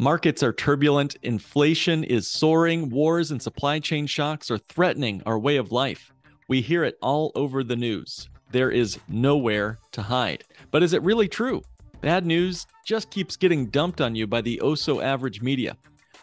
Markets are turbulent, inflation is soaring, wars and supply chain shocks are threatening our way of life. We hear it all over the news. There is nowhere to hide. But is it really true? Bad news just keeps getting dumped on you by the oh so average media.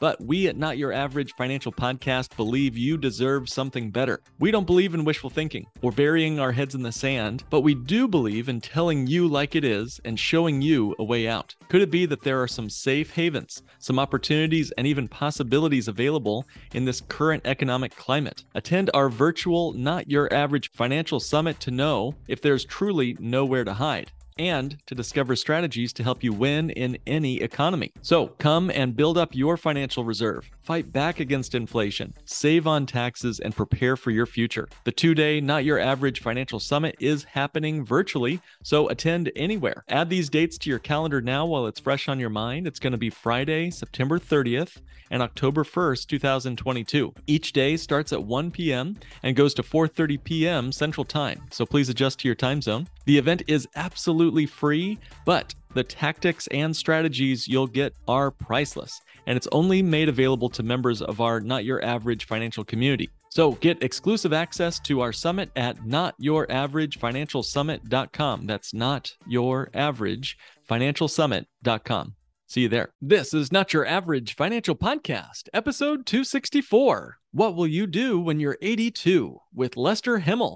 But we at Not Your Average Financial Podcast believe you deserve something better. We don't believe in wishful thinking or burying our heads in the sand, but we do believe in telling you like it is and showing you a way out. Could it be that there are some safe havens, some opportunities, and even possibilities available in this current economic climate? Attend our virtual Not Your Average Financial Summit to know if there's truly nowhere to hide and to discover strategies to help you win in any economy. So come and build up your financial reserve, fight back against inflation, save on taxes, and prepare for your future. The two day, not your average financial summit is happening virtually, so attend anywhere. Add these dates to your calendar now while it's fresh on your mind. It's going to be Friday, September 30th and October 1st, 2022. Each day starts at 1 p.m. and goes to 4:30 p.m. Central Time. So please adjust to your time zone. The event is absolutely free, but the tactics and strategies you'll get are priceless, and it's only made available to members of our Not Your Average financial community. So get exclusive access to our summit at notyouraveragefinancialsummit.com. That's notyouraveragefinancialsummit.com. See you there. This is Not Your Average Financial Podcast, episode 264. What will you do when you're 82 with Lester Himmel?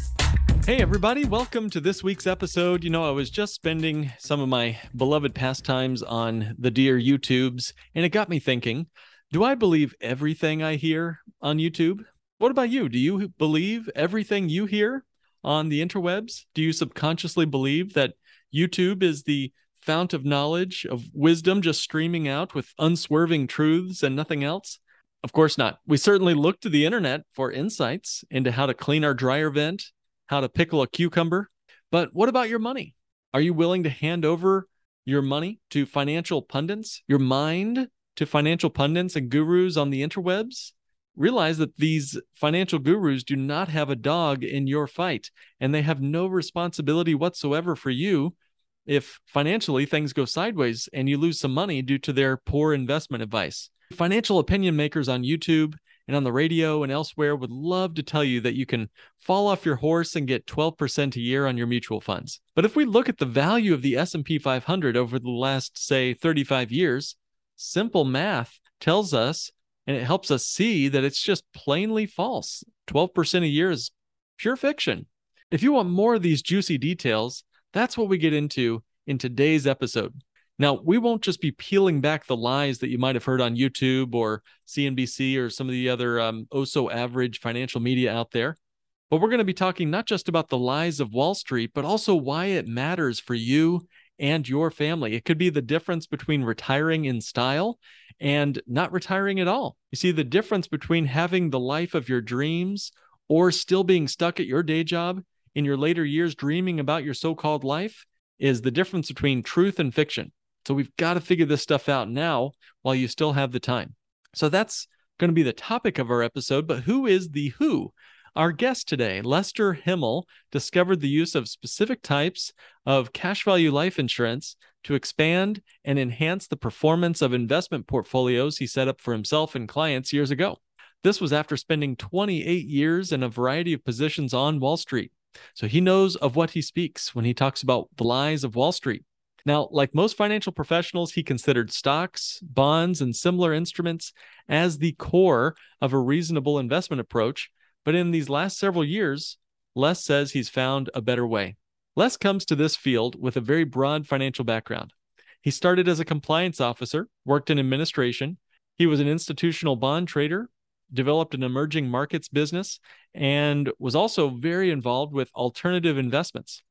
Hey, everybody, welcome to this week's episode. You know, I was just spending some of my beloved pastimes on the dear YouTubes, and it got me thinking do I believe everything I hear on YouTube? What about you? Do you believe everything you hear on the interwebs? Do you subconsciously believe that YouTube is the fount of knowledge, of wisdom, just streaming out with unswerving truths and nothing else? Of course not. We certainly look to the internet for insights into how to clean our dryer vent how to pickle a cucumber. But what about your money? Are you willing to hand over your money to financial pundits, your mind to financial pundits and gurus on the interwebs? Realize that these financial gurus do not have a dog in your fight, and they have no responsibility whatsoever for you if financially things go sideways and you lose some money due to their poor investment advice. Financial opinion makers on YouTube and on the radio and elsewhere would love to tell you that you can fall off your horse and get 12% a year on your mutual funds. But if we look at the value of the S&P 500 over the last say 35 years, simple math tells us and it helps us see that it's just plainly false. 12% a year is pure fiction. If you want more of these juicy details, that's what we get into in today's episode. Now, we won't just be peeling back the lies that you might have heard on YouTube or CNBC or some of the other um, oh so average financial media out there, but we're going to be talking not just about the lies of Wall Street, but also why it matters for you and your family. It could be the difference between retiring in style and not retiring at all. You see, the difference between having the life of your dreams or still being stuck at your day job in your later years dreaming about your so called life is the difference between truth and fiction. So we've got to figure this stuff out now while you still have the time. So that's going to be the topic of our episode. But who is the who? Our guest today, Lester Himmel, discovered the use of specific types of cash value life insurance to expand and enhance the performance of investment portfolios he set up for himself and clients years ago. This was after spending 28 years in a variety of positions on Wall Street. So he knows of what he speaks when he talks about the lies of Wall Street. Now, like most financial professionals, he considered stocks, bonds, and similar instruments as the core of a reasonable investment approach. But in these last several years, Les says he's found a better way. Les comes to this field with a very broad financial background. He started as a compliance officer, worked in administration. He was an institutional bond trader, developed an emerging markets business, and was also very involved with alternative investments.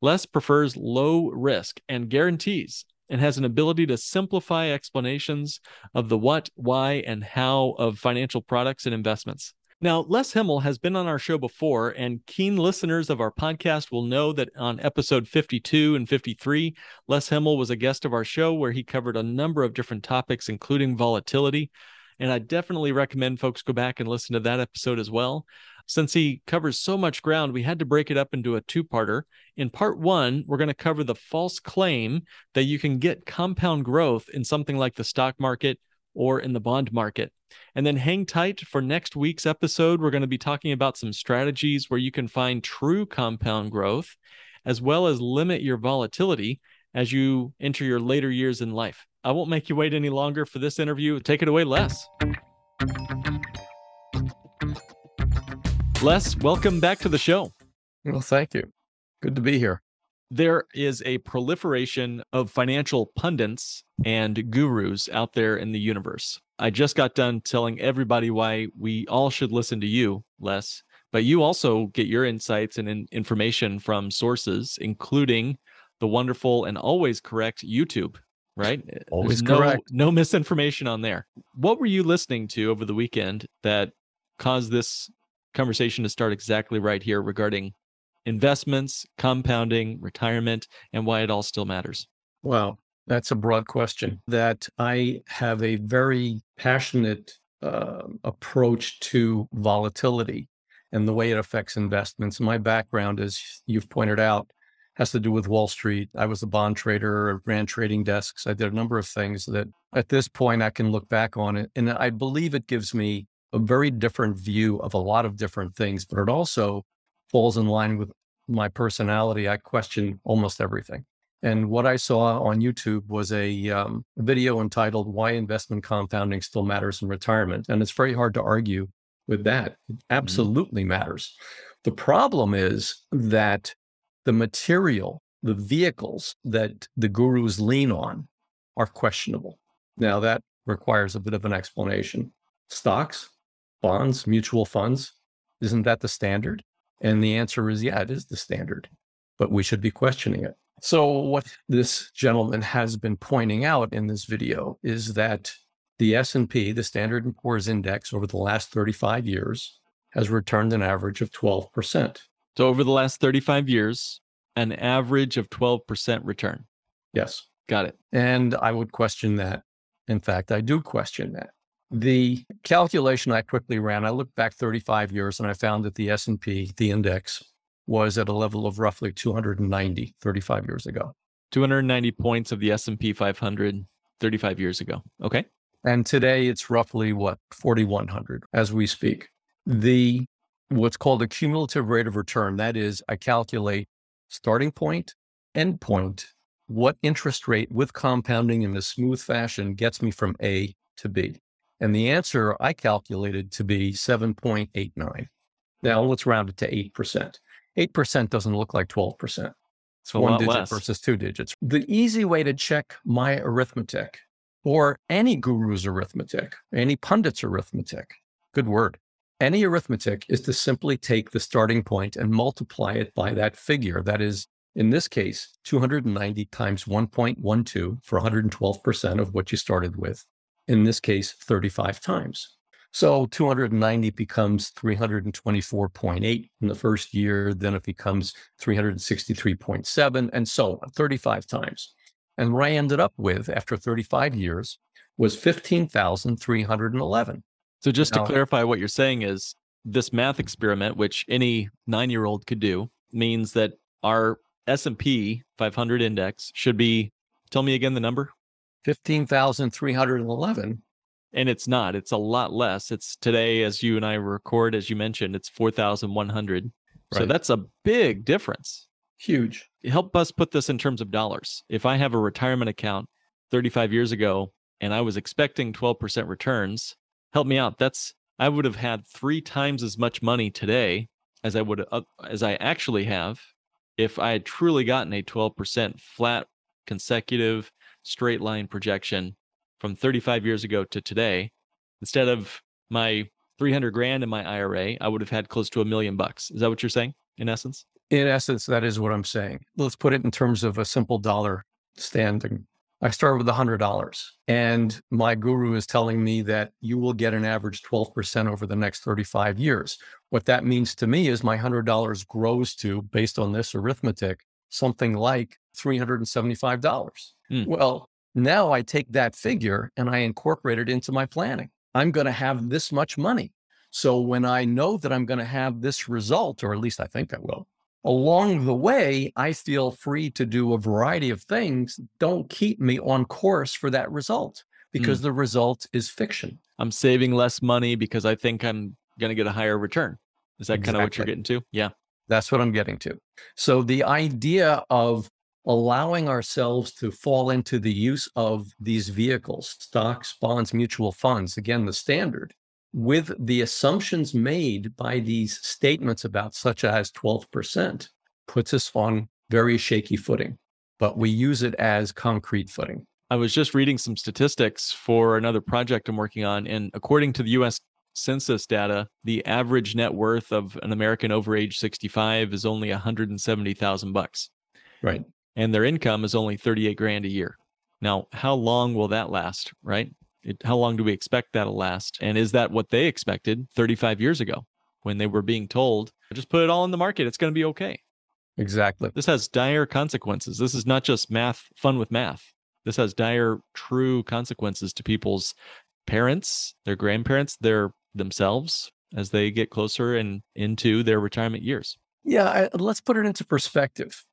Les prefers low risk and guarantees and has an ability to simplify explanations of the what, why, and how of financial products and investments. Now, Les Himmel has been on our show before, and keen listeners of our podcast will know that on episode 52 and 53, Les Himmel was a guest of our show where he covered a number of different topics, including volatility. And I definitely recommend folks go back and listen to that episode as well. Since he covers so much ground, we had to break it up into a two parter. In part one, we're going to cover the false claim that you can get compound growth in something like the stock market or in the bond market. And then hang tight for next week's episode. We're going to be talking about some strategies where you can find true compound growth, as well as limit your volatility as you enter your later years in life. I won't make you wait any longer for this interview. Take it away, Les. Les, welcome back to the show. Well, thank you. Good to be here. There is a proliferation of financial pundits and gurus out there in the universe. I just got done telling everybody why we all should listen to you, Les, but you also get your insights and in- information from sources, including the wonderful and always correct YouTube, right? Always There's correct. No, no misinformation on there. What were you listening to over the weekend that caused this conversation to start exactly right here regarding investments, compounding, retirement, and why it all still matters? Wow, that's a broad question. That I have a very passionate uh, approach to volatility and the way it affects investments. My background, as you've pointed out, has to do with Wall Street. I was a bond trader, ran trading desks. I did a number of things that at this point I can look back on it. And I believe it gives me a very different view of a lot of different things, but it also falls in line with my personality. I question almost everything. And what I saw on YouTube was a um, video entitled Why Investment Compounding Still Matters in Retirement. And it's very hard to argue with that. It absolutely mm-hmm. matters. The problem is that the material, the vehicles that the gurus lean on are questionable. Now, that requires a bit of an explanation. Stocks, bonds, mutual funds, isn't that the standard? And the answer is, yeah, it is the standard, but we should be questioning it. So what this gentleman has been pointing out in this video is that the S&P, the Standard & Poor's index over the last 35 years has returned an average of 12%. So over the last 35 years, an average of 12% return. Yes. Got it. And I would question that. In fact, I do question that. The calculation I quickly ran, I looked back 35 years and I found that the S&P, the index, was at a level of roughly 290 35 years ago. 290 points of the S&P 500 35 years ago. Okay. And today it's roughly what 4100 as we speak. The what's called a cumulative rate of return, that is I calculate starting point, end point, what interest rate with compounding in a smooth fashion gets me from A to B. And the answer I calculated to be 7.89. Now let's round it to 8%. 8% doesn't look like 12%. It's one digit less. versus two digits. The easy way to check my arithmetic or any guru's arithmetic, any pundit's arithmetic, good word, any arithmetic is to simply take the starting point and multiply it by that figure. That is, in this case, 290 times 1.12 for 112% of what you started with in this case, 35 times. So 290 becomes 324.8 in the first year, then it becomes 363.7, and so on, 35 times. And what I ended up with after 35 years was 15,311. So just to now, clarify, what you're saying is this math experiment, which any nine-year-old could do, means that our S&P 500 index should be. Tell me again the number. 15,311. And it's not, it's a lot less. It's today, as you and I record, as you mentioned, it's 4,100. Right. So that's a big difference. Huge. Help us put this in terms of dollars. If I have a retirement account 35 years ago and I was expecting 12% returns, help me out. That's, I would have had three times as much money today as I would, uh, as I actually have if I had truly gotten a 12% flat consecutive straight line projection from 35 years ago to today, instead of my 300 grand in my IRA, I would have had close to a million bucks. Is that what you're saying in essence? In essence, that is what I'm saying. Let's put it in terms of a simple dollar standing. I started with $100. And my guru is telling me that you will get an average 12% over the next 35 years. What that means to me is my $100 grows to, based on this arithmetic, something like $375. Mm. Well, now I take that figure and I incorporate it into my planning. I'm going to have this much money. So when I know that I'm going to have this result, or at least I think I will, along the way, I feel free to do a variety of things. Don't keep me on course for that result because mm. the result is fiction. I'm saving less money because I think I'm going to get a higher return. Is that exactly. kind of what you're getting to? Yeah. That's what I'm getting to. So the idea of allowing ourselves to fall into the use of these vehicles, stocks, bonds, mutual funds, again, the standard, with the assumptions made by these statements about such as 12%, puts us on very shaky footing, but we use it as concrete footing. I was just reading some statistics for another project I'm working on. And according to the US census data, the average net worth of an American over age 65 is only 170,000 bucks. Right. And their income is only 38 grand a year. Now, how long will that last, right? It, how long do we expect that'll last? And is that what they expected 35 years ago when they were being told, just put it all in the market, it's going to be okay? Exactly. This has dire consequences. This is not just math, fun with math. This has dire, true consequences to people's parents, their grandparents, their themselves as they get closer and into their retirement years. Yeah, I, let's put it into perspective.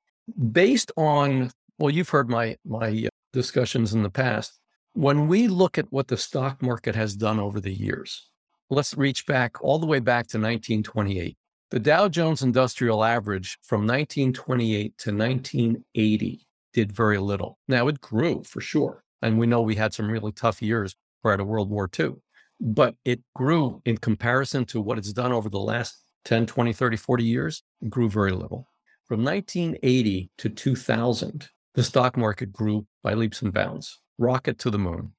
Based on well, you've heard my my uh, discussions in the past. When we look at what the stock market has done over the years, let's reach back all the way back to 1928. The Dow Jones Industrial Average from 1928 to 1980 did very little. Now it grew for sure. And we know we had some really tough years prior to World War II, but it grew in comparison to what it's done over the last 10, 20, 30, 40 years, grew very little. From 1980 to 2000, the stock market grew by leaps and bounds rocket to the moon.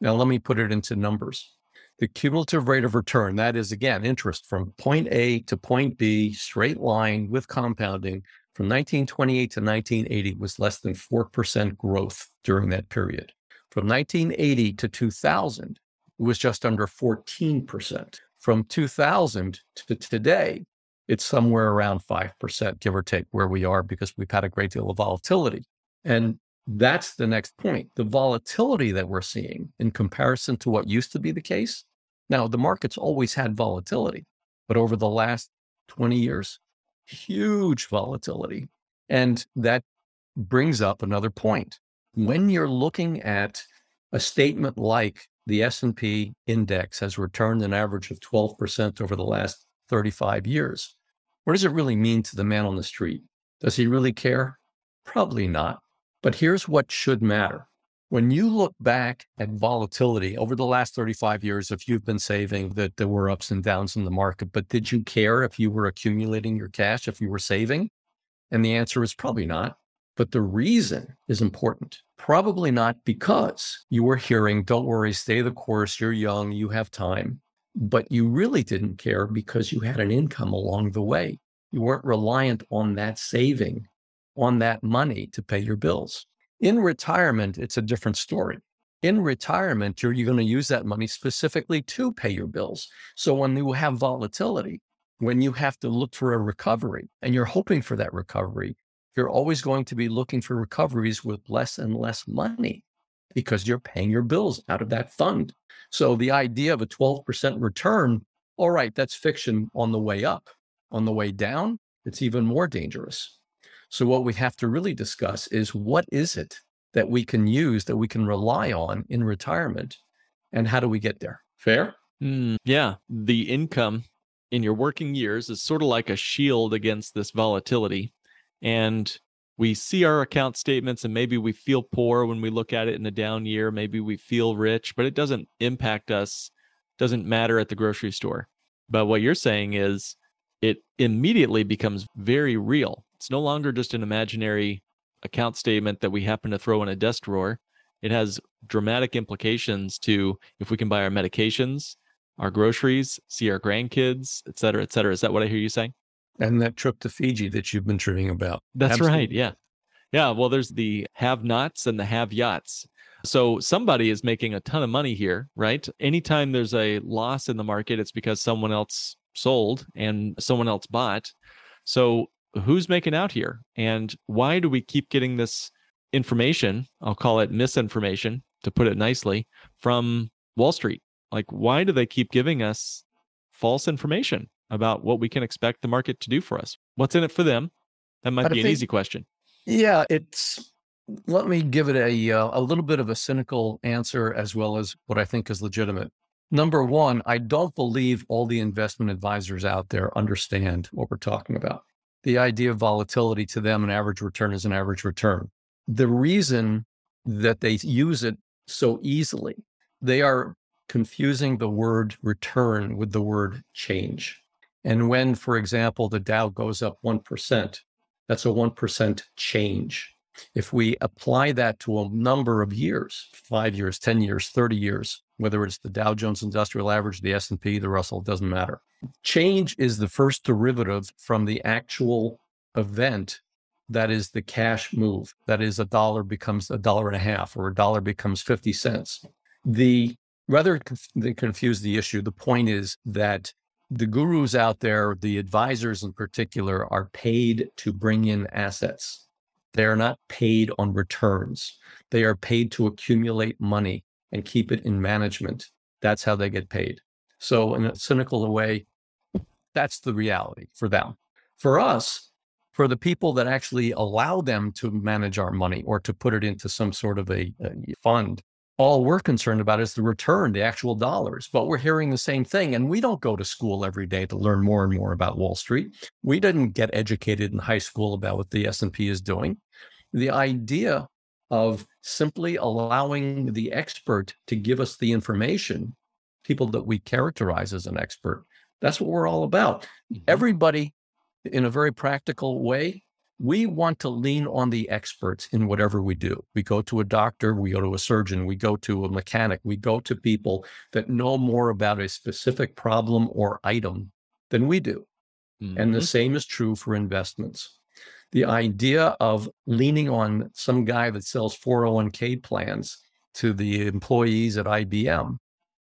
Now, let me put it into numbers. The cumulative rate of return, that is again interest from point A to point B, straight line with compounding from 1928 to 1980 was less than 4% growth during that period. From 1980 to 2000, it was just under 14%. From 2000 to today, it's somewhere around 5%, give or take where we are, because we've had a great deal of volatility. And that's the next point. The volatility that we're seeing in comparison to what used to be the case. Now, the market's always had volatility, but over the last 20 years, huge volatility. And that brings up another point. When you're looking at a statement like the S&P index has returned an average of 12% over the last 35 years, what does it really mean to the man on the street? Does he really care? Probably not. But here's what should matter. When you look back at volatility over the last 35 years, if you've been saving, that there were ups and downs in the market, but did you care if you were accumulating your cash, if you were saving? And the answer is probably not. But the reason is important. Probably not because you were hearing, don't worry, stay the course, you're young, you have time. But you really didn't care because you had an income along the way. You weren't reliant on that saving on that money to pay your bills. In retirement, it's a different story. In retirement, you're, you're going to use that money specifically to pay your bills. So when you have volatility, when you have to look for a recovery and you're hoping for that recovery, you're always going to be looking for recoveries with less and less money because you're paying your bills out of that fund. So the idea of a 12% return, all right, that's fiction on the way up. On the way down, it's even more dangerous. So, what we have to really discuss is what is it that we can use, that we can rely on in retirement, and how do we get there? Fair? Mm, yeah. The income in your working years is sort of like a shield against this volatility. And we see our account statements and maybe we feel poor when we look at it in a down year. Maybe we feel rich, but it doesn't impact us, doesn't matter at the grocery store. But what you're saying is it immediately becomes very real it's no longer just an imaginary account statement that we happen to throw in a desk drawer. It has dramatic implications to if we can buy our medications, our groceries, see our grandkids, et cetera, et cetera. Is that what I hear you saying? And that trip to Fiji that you've been dreaming about. That's Absolutely. right. Yeah. Yeah, well, there's the have nots and the have yachts. So somebody is making a ton of money here, right? Anytime there's a loss in the market, it's because someone else sold and someone else bought. So who's making out here? And why do we keep getting this information? I'll call it misinformation to put it nicely from Wall Street. Like, why do they keep giving us false information about what we can expect the market to do for us? What's in it for them? That might I be an think- easy question. Yeah, it's. Let me give it a uh, a little bit of a cynical answer as well as what I think is legitimate. Number one, I don't believe all the investment advisors out there understand what we're talking about. The idea of volatility to them, an average return is an average return. The reason that they use it so easily, they are confusing the word return with the word change. And when, for example, the Dow goes up 1%, that's a 1% change. If we apply that to a number of years, 5 years, 10 years, 30 years, whether it's the Dow Jones Industrial Average, the S&P, the Russell, it doesn't matter. Change is the first derivative from the actual event that is the cash move. That is a dollar becomes a dollar and a half or a dollar becomes 50 cents. The rather than confuse the issue, the point is that the gurus out there, the advisors in particular, are paid to bring in assets. They are not paid on returns. They are paid to accumulate money and keep it in management. That's how they get paid. So, in a cynical way, that's the reality for them. For us, for the people that actually allow them to manage our money or to put it into some sort of a, a fund, all we're concerned about is the return, the actual dollars. But we're hearing the same thing. And we don't go to school every day to learn more and more about Wall Street. We didn't get educated in high school about what the S&P is doing. The idea of simply allowing the expert to give us the information, people that we characterize as an expert, that's what we're all about. Mhm. Everybody, in a very practical way, we want to lean on the experts in whatever we do. We go to a doctor, we go to a surgeon, we go to a mechanic, we go to people that know more about a specific problem or item than we do. And the Mhm. same is true for investments. The idea of leaning on some guy that sells 401k plans to the employees at IBM,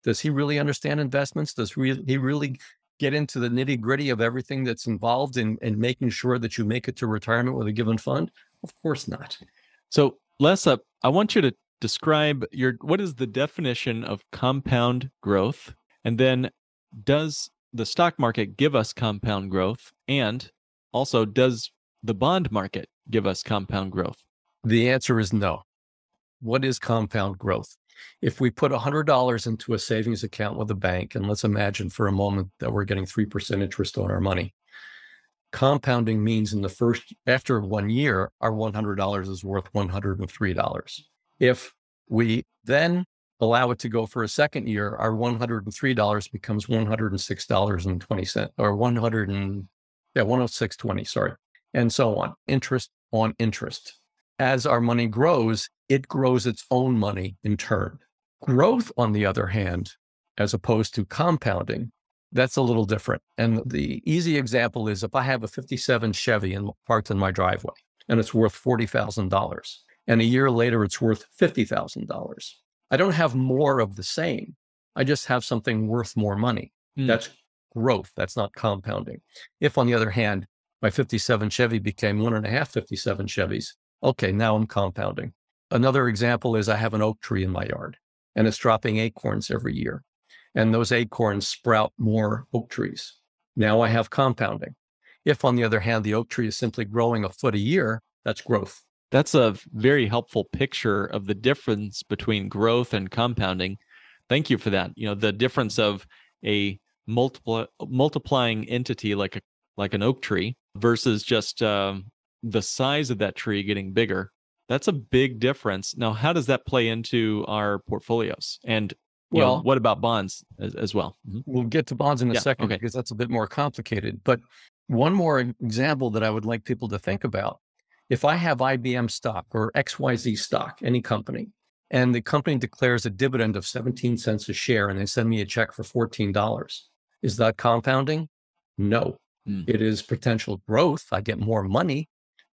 does he really understand investments? Does he really get into the nitty gritty of everything that's involved in, in making sure that you make it to retirement with a given fund? Of course not. So, Lessa, I want you to describe your what is the definition of compound growth, and then does the stock market give us compound growth, and also does the bond market give us compound growth? The answer is no. What is compound growth? If we put $100 into a savings account with a bank, and let's imagine for a moment that we're getting 3% interest on our money, compounding means in the first, after one year, our $100 is worth $103. If we then allow it to go for a second year, our $103 becomes $106.20 or 100 and, yeah, 106.20, sorry, and so on. Interest on interest as our money grows, it grows its own money in turn. Growth, on the other hand, as opposed to compounding, that's a little different. And the easy example is if I have a 57 Chevy in, parked in my driveway and it's worth $40,000, and a year later it's worth $50,000, I don't have more of the same. I just have something worth more money. Hmm. That's growth. That's not compounding. If, on the other hand, my 57 Chevy became one and a half 57 Chevys, okay, now I'm compounding. Another example is I have an oak tree in my yard and it's dropping acorns every year. And those acorns sprout more oak trees. Now I have compounding. If, on the other hand, the oak tree is simply growing a foot a year, that's growth. That's a very helpful picture of the difference between growth and compounding. Thank you for that. You know, the difference of a multiple multiplying entity like a like an oak tree versus just um, the size of that tree getting bigger. That's a big difference. Now, how does that play into our portfolios? And you know, Well- what about bonds as, as well? Mhm. We'll get to bonds in a Yeah, second okay. because that's a bit more complicated. But one more example that I would like people to think about if I have IBM stock or XYZ stock, any company, and the company declares a dividend of 17 cents a share and they send me a check for $14, is that compounding? No. Hmm. It is potential growth. I get more money,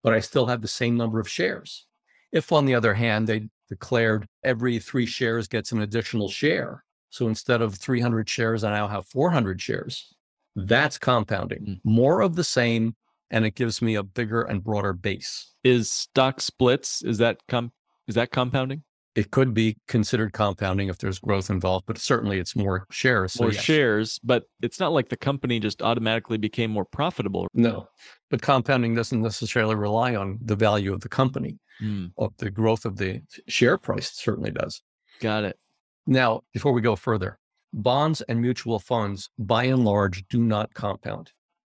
but I still have the same number of shares. If, on the other hand, they declared every three shares gets an additional share, so instead of 300 shares, I now have 400 shares, that's compounding. Mm. More of the same, and it gives me a bigger and broader base. Is stock splits, is that com- is that compounding? it could be considered compounding if there's growth involved, but certainly it's more shares. So more yes. shares, but it's not like the company just automatically became more profitable. No, but compounding doesn't necessarily rely on the value of the company. Mm. The growth of the share price certainly does. Got it. Now, before we go further, bonds and mutual funds, by and large, do not compound.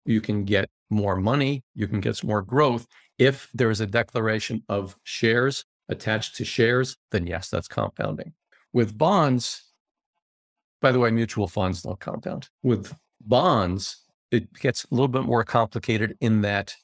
You can get more money, you can get some more growth if there is a declaration of shares attached to shares, then yes, that's compounding. With bonds, by the way, mutual funds don't compound. With bonds, it gets a little bit more complicated in that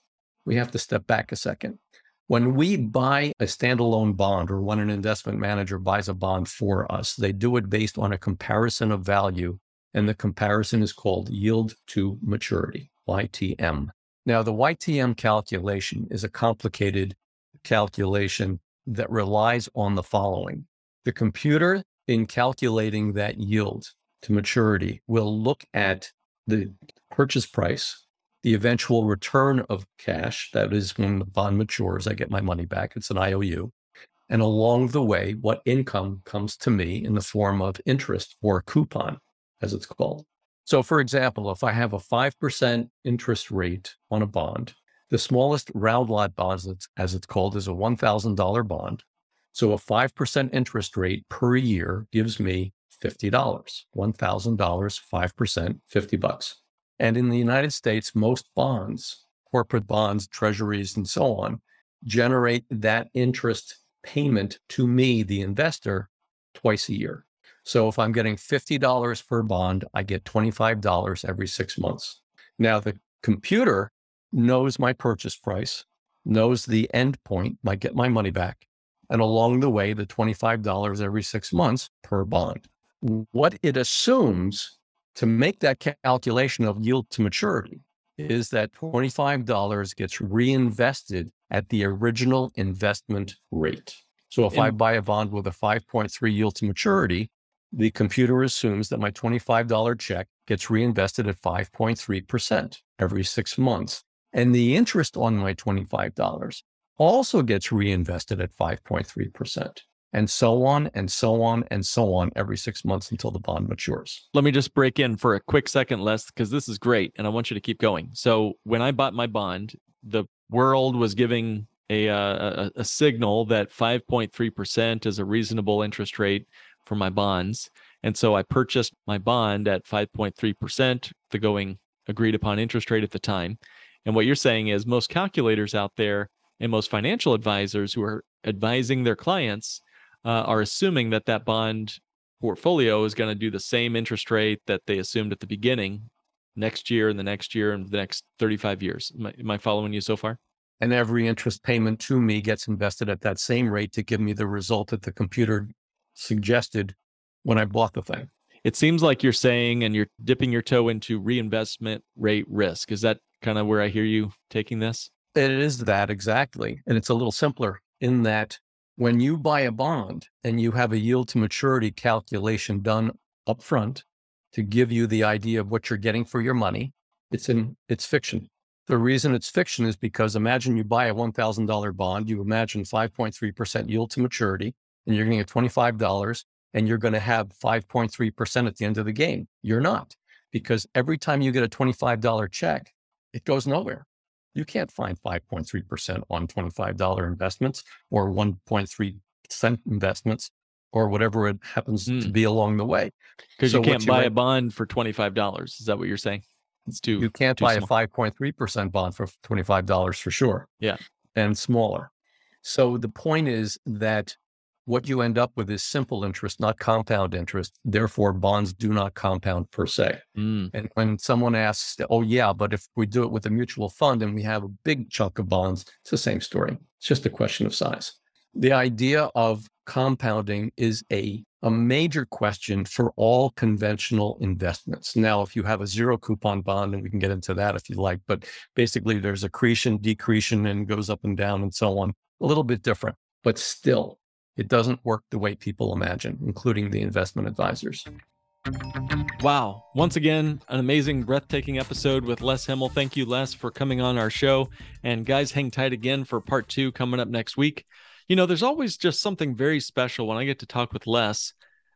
we have to step back a second. When we buy a standalone bond or when an investment manager buys a bond for us, they do it based on a comparison of value. And the comparison is called yield to maturity, YTM. Now, the YTM calculation is a complicated calculation that relies on the following. The computer, in calculating that yield to maturity, will look at the purchase price, the eventual return of cash. That is when the bond matures, I get my money back. It's an IOU. And along the way, what income comes to me in the form of interest or coupon, as it's called. So, for example, if I have a 5% interest rate on a bond, the smallest round lot bond, as it's called, is a $1,000 bond. So a 5% interest rate per year gives me $50, $1,000, 5%, 50 bucks. And in the United States, most bonds, corporate bonds, treasuries, and so on, generate that interest payment to me, the investor, twice a year. So if I'm getting $50 per bond, I get $25 every six months. Now, the computer knows my purchase price, knows the end point, might get my money back, and along the way, the $25 every six months per bond. What it assumes to make that calculation of yield to maturity is that $25 gets reinvested at the original investment rate. So if I buy a bond with a 5.3 yield to maturity, the computer assumes that my $25 check gets reinvested at 5.3% every six months. And the interest on my $25 also gets reinvested at 5.3%, and so on and so on and so on every six months until the bond matures. Let me just break in for a quick second, Les, because this is great. And I want you to keep going. So when I bought my bond, the world was giving a, uh, a, a signal that 5.3% is a reasonable interest rate for my bonds. And so I purchased my bond at 5.3%, the going agreed upon interest rate at the time. And what you're saying is most calculators out there and most financial advisors who are advising their clients uh, are assuming that that bond portfolio is going to do the same interest rate that they assumed at the beginning next year and the next year and the next 35 years. Am I, am I following you so far? And every interest payment to me gets invested at that same rate to give me the result that the computer suggested when I bought the thing. It seems like you're saying and you're dipping your toe into reinvestment rate risk. Is that kind of where I hear you taking this? It is that exactly. And it's a little simpler in that when you buy a bond and you have a yield to maturity calculation done upfront to give you the idea of what you're getting for your money, it's in it's fiction. The reason it's fiction is because imagine you buy a $1,000 bond, you imagine 5.3% yield to maturity, and you're going to get $25 and you're going to have 5.3% at the end of the game. You're not, because every time you get a $25 check, it goes nowhere. You can't find 5.3% on $25 investments or 1.3 cent investments or whatever it happens mm. to hmm. be along the way. Because so you can't buy a bond for $25. Is that what you're saying? It's too You can't too buy small. a 5.3% bond for $25 for sure. Yeah. And smaller. So the point is that what you end up with is simple interest, not compound interest. Therefore, bonds do not compound per se. Mm. And when someone asks, oh, yeah, but if we do it with a mutual fund and we have a big chunk of bonds, it's the same story. It's just a question of size. The idea of compounding is a a major question for all conventional investments. Now, if you have a zero coupon bond, and we can get into that if you like, but basically there's accretion, decretion, and goes up and down and so on. A little bit different, but still, it doesn't work the way people imagine, including the investment advisors. Wow. Once again, an amazing, breathtaking episode with Les Himmel. Thank you, Les, for coming on our show. And guys, hang tight again for part two coming up next week you know, there's always just something very special when I get to talk with Les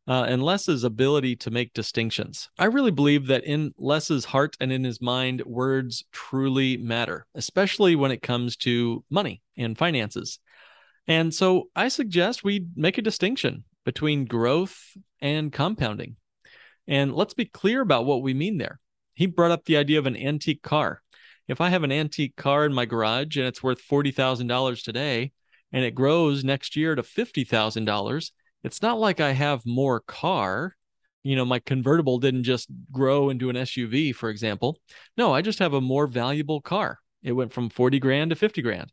uh, and Les's ability to make distinctions. I really believe that in Les's heart and in his mind, words truly matter, especially when it comes to money and finances. And so I suggest we make a distinction between growth and compounding. And let's be clear about what we mean there. He brought up the idea of an antique car. If I have an antique car in my garage and it's worth $40,000 today, and it grows next year to $50,000, it's not like I have more car. You know, my convertible didn't just grow into an SUV, for example. No, I just have a more valuable car. It went from 40 grand to 50 grand.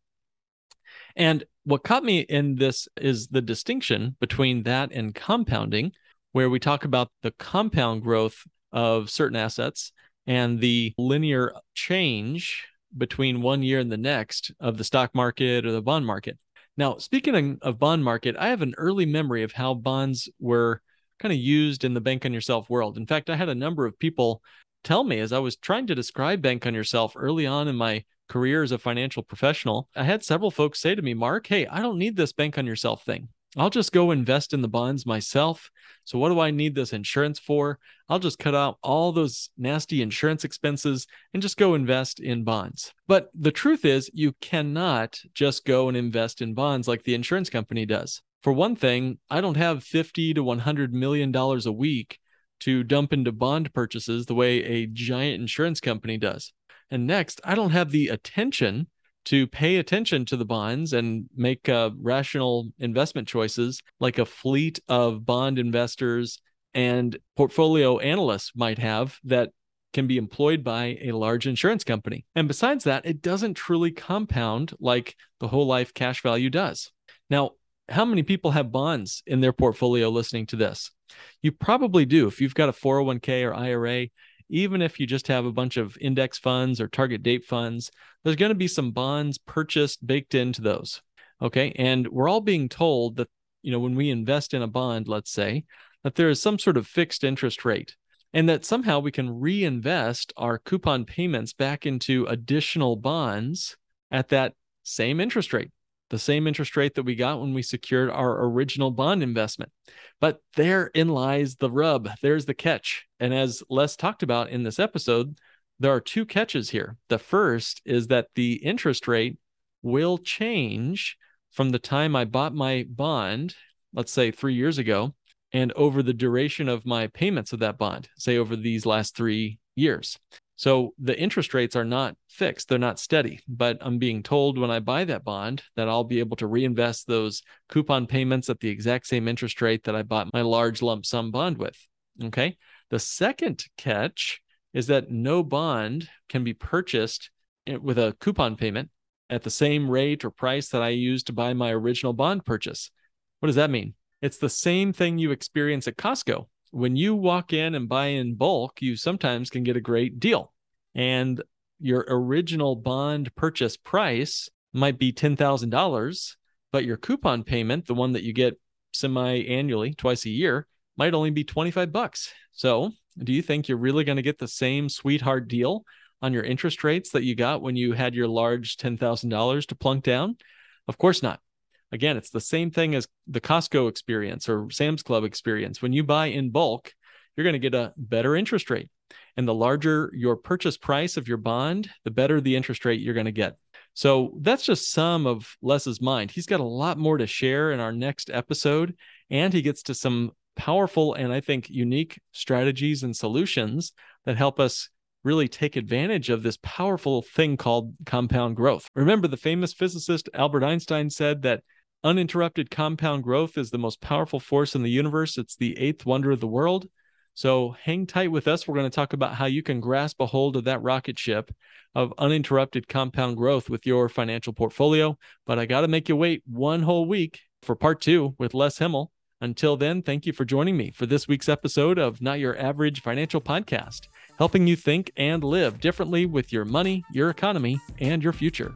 And what caught me in this is the distinction between that and compounding, where we talk about the compound growth of certain assets and the linear change between one year and the next of the stock market or the bond market. Now, speaking of bond market, I have an early memory of how bonds were kind of used in the bank on yourself world. In fact, I had a number of people tell me as I was trying to describe bank on yourself early on in my career as a financial professional, I had several folks say to me, Mark, hey, I don't need this bank on yourself thing. I'll just go invest in the bonds myself. So, what do I need this insurance for? I'll just cut out all those nasty insurance expenses and just go invest in bonds. But the truth is, you cannot just go and invest in bonds like the insurance company does. For one thing, I don't have 50 to 100 million dollars a week to dump into bond purchases the way a giant insurance company does. And next, I don't have the attention to pay attention to the bonds and make uh, rational investment choices like a fleet of bond investors and portfolio analysts might have that can be employed by a large insurance company. And besides that, it doesn't truly compound like the whole life cash value does. Now, how many people have bonds in their portfolio listening to this? You probably do. If you've got a 401k or IRA, even if you just have a bunch of index funds or target date funds, there's going to be some bonds purchased baked into those. Okay. And we're all being told that, you know, when we invest in a bond, let's say, that there is some sort of fixed interest rate and that somehow we can reinvest our coupon payments back into additional bonds at that same interest rate the same interest rate that we got when we secured our original bond investment. But therein lies the rub. There's the catch. And as Les talked about in this episode, there are two catches here. The first is that the interest rate will change from the time I bought my bond, let's say three years ago, and over the duration of my payments of that bond, say over these last three years. So the interest rates are not fixed, they're not steady. But I'm being told when I buy that bond that I'll be able to reinvest those coupon payments at the exact same interest rate that I bought my large lump sum bond with. Okay. The second catch is that no bond can be purchased with a coupon payment at the same rate or price that I used to buy my original bond purchase. What does that mean? It's the same thing you experience at Costco when you walk in and buy in bulk, you sometimes can get a great deal. And your original bond purchase price might be $10,000, but your coupon payment, the one that you get semi annually, twice a year, might only be 25 bucks. So, do you think you're really going to get the same sweetheart deal on your interest rates that you got when you had your large $10,000 to plunk down? Of course not. Again, it's the same thing as the Costco experience or Sam's Club experience. When you buy in bulk, you're going to get a better interest rate. And the larger your purchase price of your bond, the better the interest rate you're going to get. So that's just some of Les's mind. He's got a lot more to share in our next episode, and he gets to some powerful and I think unique strategies and solutions that help us really take advantage of this powerful thing called compound growth. Remember, the famous physicist Albert Einstein said that Uninterrupted compound growth is the most powerful force in the universe. It's the eighth wonder of the world. So hang tight with us. We're going to talk about how you can grasp a hold of that rocket ship of uninterrupted compound growth with your financial portfolio. But I got to make you wait one whole week for part two with Les Himmel. Until then, thank you for joining me for this week's episode of Not Your Average Financial Podcast, helping you think and live differently with your money, your economy, and your future.